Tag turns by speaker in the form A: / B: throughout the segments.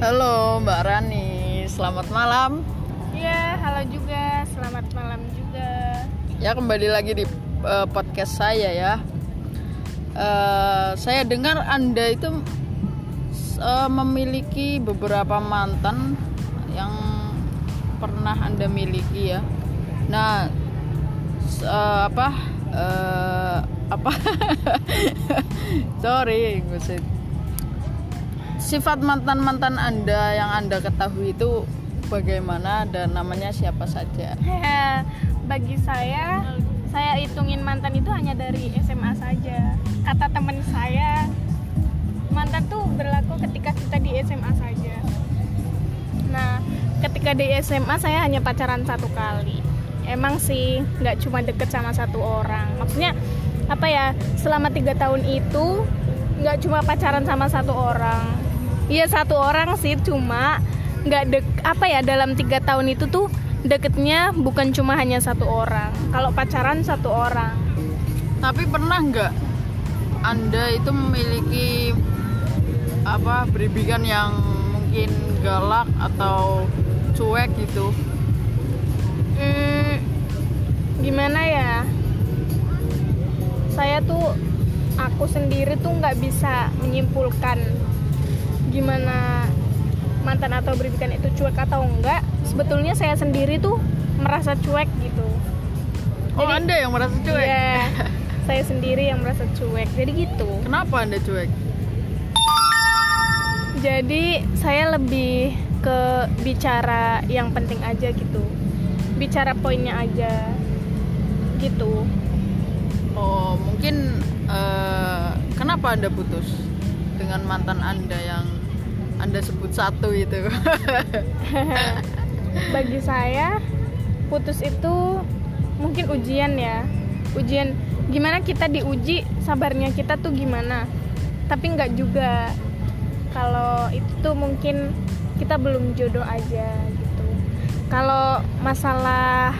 A: Halo Mbak Rani, selamat malam.
B: Iya, halo juga. Selamat malam juga.
A: Ya kembali lagi di uh, podcast saya ya. Uh, saya dengar Anda itu uh, memiliki beberapa mantan yang pernah Anda miliki ya. Nah, uh, apa? Uh, apa? Sorry, ngusit sifat mantan-mantan Anda yang Anda ketahui itu bagaimana dan namanya siapa saja?
B: Bagi saya, saya hitungin mantan itu hanya dari SMA saja. Kata teman saya, mantan tuh berlaku ketika kita di SMA saja. Nah, ketika di SMA saya hanya pacaran satu kali. Emang sih nggak cuma deket sama satu orang. Maksudnya apa ya? Selama tiga tahun itu nggak cuma pacaran sama satu orang, Iya satu orang sih cuma nggak dek apa ya dalam tiga tahun itu tuh deketnya bukan cuma hanya satu orang. Kalau pacaran satu orang.
A: Tapi pernah nggak anda itu memiliki apa beribikan yang mungkin galak atau cuek gitu?
B: Hmm, gimana ya? Saya tuh aku sendiri tuh nggak bisa menyimpulkan gimana mantan atau berikan itu cuek atau enggak sebetulnya saya sendiri tuh merasa cuek gitu.
A: Oh jadi, anda yang merasa cuek?
B: ya saya sendiri yang merasa cuek. Jadi gitu.
A: Kenapa anda cuek?
B: Jadi saya lebih ke bicara yang penting aja gitu. Bicara poinnya aja gitu.
A: Oh mungkin uh, kenapa anda putus dengan mantan anda yang anda sebut satu itu.
B: Bagi saya putus itu mungkin ujian ya. Ujian gimana kita diuji sabarnya kita tuh gimana? Tapi nggak juga. Kalau itu tuh mungkin kita belum jodoh aja gitu. Kalau masalah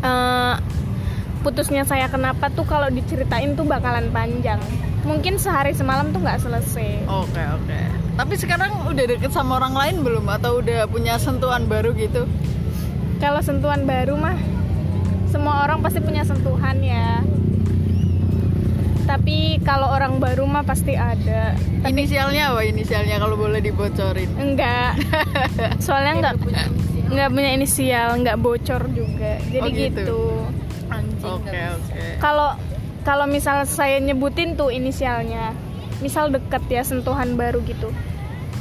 B: uh, putusnya saya kenapa tuh kalau diceritain tuh bakalan panjang. Mungkin sehari semalam tuh nggak selesai.
A: Oke okay, oke. okay. Tapi sekarang udah deket sama orang lain belum atau udah punya sentuhan baru gitu?
B: Kalau sentuhan baru mah semua orang pasti punya sentuhan ya. Tapi kalau orang baru mah pasti ada.
A: Tapi... Inisialnya apa inisialnya kalau boleh dibocorin?
B: Enggak. Soalnya enggak enggak punya inisial, enggak bocor juga. Jadi oh, gitu. gitu.
A: Oke, oke. Okay.
B: Kalau kalau misal saya nyebutin tuh inisialnya, misal deket ya sentuhan baru gitu.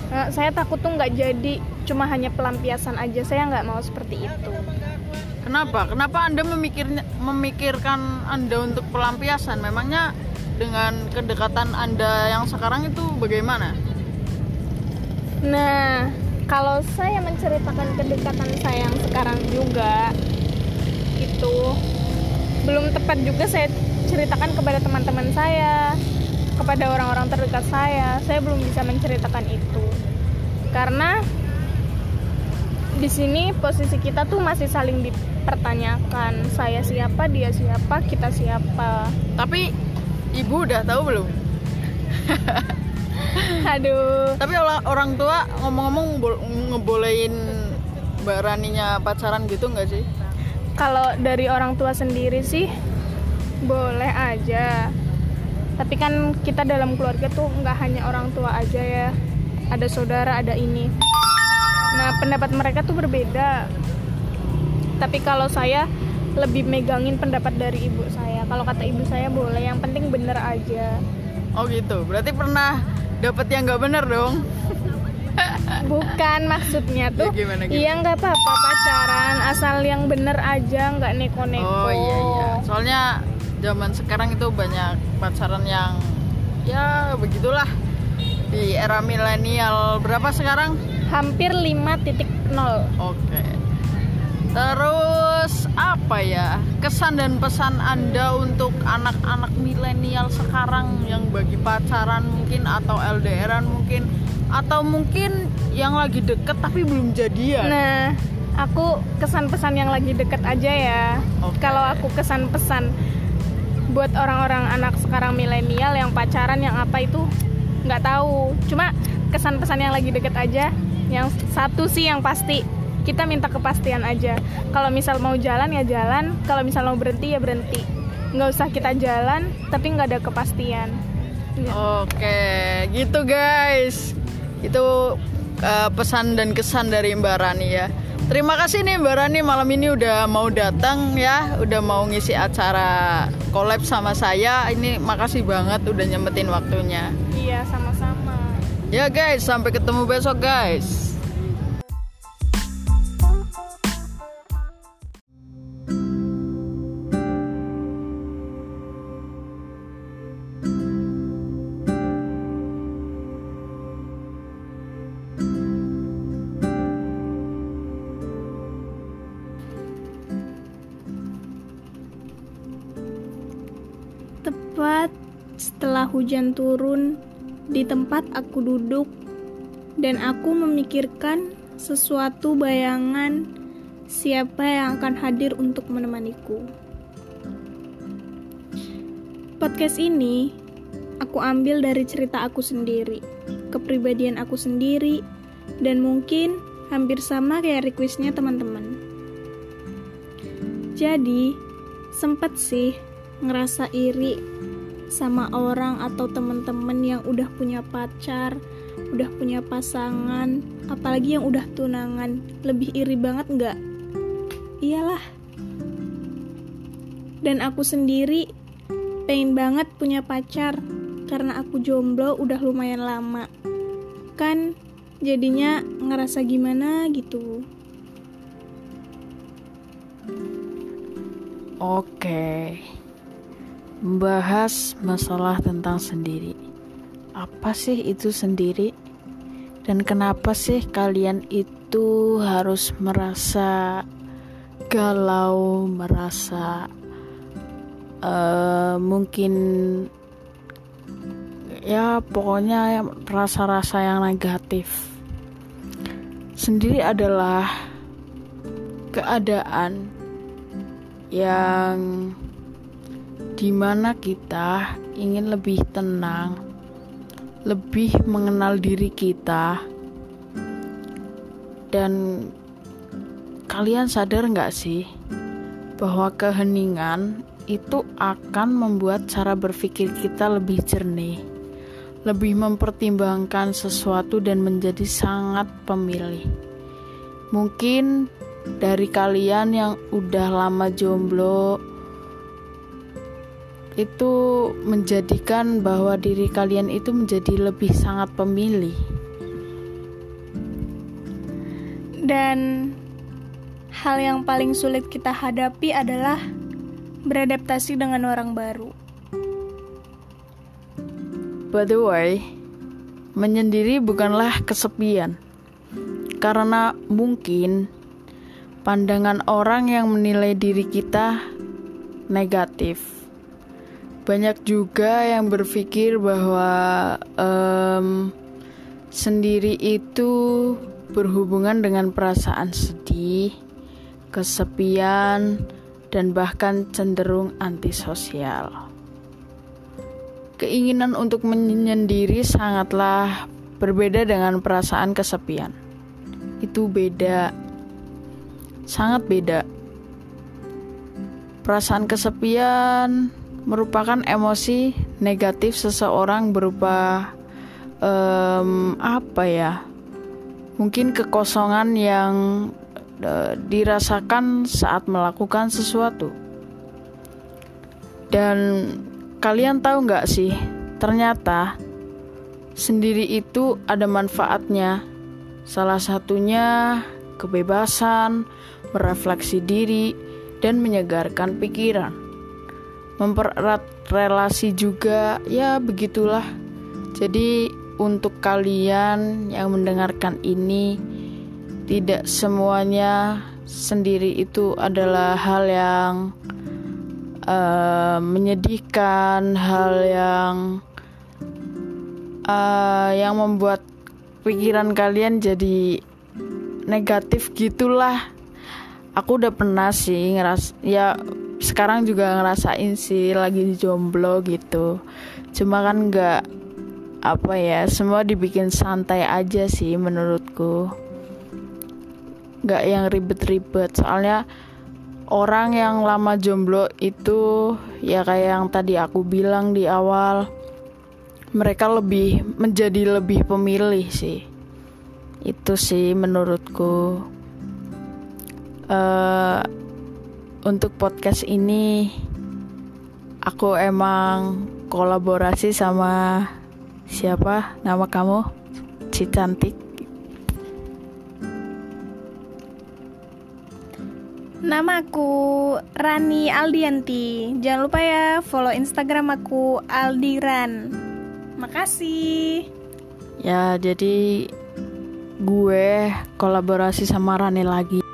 B: Nah, saya takut tuh nggak jadi cuma hanya pelampiasan aja. Saya nggak mau seperti itu.
A: Kenapa? Kenapa anda memikirnya memikirkan anda untuk pelampiasan? Memangnya dengan kedekatan anda yang sekarang itu bagaimana?
B: Nah kalau saya menceritakan kedekatan saya yang sekarang juga itu belum tepat juga saya ceritakan kepada teman-teman saya kepada orang-orang terdekat saya. Saya belum bisa menceritakan itu. Karena di sini posisi kita tuh masih saling dipertanyakan. Saya siapa dia siapa kita siapa.
A: Tapi ibu udah tahu belum?
B: Aduh.
A: Tapi orang tua ngomong-ngomong ngebolehin mbak Raninya pacaran gitu nggak sih?
B: Kalau dari orang tua sendiri sih boleh aja tapi kan kita dalam keluarga tuh nggak hanya orang tua aja ya. Ada saudara ada ini. Nah pendapat mereka tuh berbeda. Tapi kalau saya lebih megangin pendapat dari ibu saya. Kalau kata ibu saya boleh. Yang penting bener aja.
A: Oh gitu. Berarti pernah dapat yang nggak bener dong?
B: Bukan maksudnya ya, tuh ya, gimana, gimana? iya nggak apa-apa. Pacaran asal yang bener aja nggak neko-neko.
A: Oh iya iya. Soalnya zaman sekarang itu banyak pacaran yang ya begitulah. Di era milenial berapa sekarang?
B: Hampir 5.0
A: oke. Terus apa ya kesan dan pesan anda untuk anak-anak milenial sekarang yang bagi pacaran mungkin atau LDRan mungkin? Atau mungkin yang lagi deket tapi belum jadian?
B: Nah aku kesan pesan yang lagi deket aja ya. Okay. kalau aku kesan pesan buat orang-orang anak sekarang milenial yang pacaran yang apa itu nggak tahu. Cuma kesan pesan yang lagi deket aja. Yang satu sih yang pasti kita minta kepastian aja. Kalau misal mau jalan ya jalan. Kalau misal mau berhenti ya berhenti. Nggak usah kita jalan tapi nggak ada kepastian.
A: Oke, gitu guys. Itu uh, pesan dan kesan dari Mbak Rani ya. Terima kasih nih Mbak Rani malam ini udah mau datang ya, udah mau ngisi acara collab sama saya. Ini makasih banget udah nyempetin waktunya.
B: iya sama-sama
A: Ya guys, sampai ketemu besok guys.
B: Tepat setelah hujan turun, di tempat aku duduk, dan aku memikirkan sesuatu bayangan siapa yang akan hadir untuk menemaniku. Podcast ini aku ambil dari cerita aku sendiri, kepribadian aku sendiri, dan mungkin hampir sama kayak requestnya teman-teman. Jadi, sempet sih ngerasa iri sama orang atau temen-temen yang udah punya pacar, udah punya pasangan, apalagi yang udah tunangan. Lebih iri banget nggak? Iyalah. Dan aku sendiri pengen banget punya pacar karena aku jomblo udah lumayan lama. Kan jadinya ngerasa gimana gitu.
A: Oke. Membahas masalah tentang sendiri. Apa sih itu sendiri? Dan kenapa sih kalian itu harus merasa galau, merasa eh, mungkin ya pokoknya rasa-rasa yang negatif. Sendiri adalah keadaan yang di mana kita ingin lebih tenang, lebih mengenal diri kita, dan kalian sadar nggak sih bahwa keheningan itu akan membuat cara berpikir kita lebih jernih, lebih mempertimbangkan sesuatu dan menjadi sangat pemilih. Mungkin dari kalian yang udah lama jomblo itu menjadikan bahwa diri kalian itu menjadi lebih sangat pemilih.
B: Dan hal yang paling sulit kita hadapi adalah beradaptasi dengan orang baru.
A: By the way, menyendiri bukanlah kesepian. Karena mungkin pandangan orang yang menilai diri kita negatif. Banyak juga yang berpikir bahwa em, sendiri itu berhubungan dengan perasaan sedih, kesepian, dan bahkan cenderung antisosial. Keinginan untuk menyendiri sangatlah berbeda dengan perasaan kesepian. Itu beda, sangat beda. Perasaan kesepian merupakan emosi negatif seseorang berupa em, apa ya? Mungkin kekosongan yang eh, dirasakan saat melakukan sesuatu. Dan kalian tahu nggak sih, ternyata sendiri itu ada manfaatnya. Salah satunya kebebasan, merefleksi diri, dan menyegarkan pikiran. Mempererat relasi juga, ya begitulah. Jadi, untuk kalian yang mendengarkan ini, tidak semuanya sendiri itu adalah hal yang eh, menyedihkan, hal yang eh, yang membuat pikiran kalian jadi negatif gitulah. Aku udah pernah sih ngeras ya sekarang juga ngerasain sih lagi jomblo gitu. Cuma kan nggak apa ya semua dibikin santai aja sih menurutku. Nggak yang ribet-ribet soalnya orang yang lama jomblo itu ya kayak yang tadi aku bilang di awal mereka lebih menjadi lebih pemilih sih. Itu sih menurutku. Uh, untuk podcast ini aku emang kolaborasi sama siapa nama kamu si cantik
B: Nama aku Rani Aldianti. Jangan lupa ya follow Instagram aku Aldiran. Makasih.
A: Ya, jadi gue kolaborasi sama Rani lagi.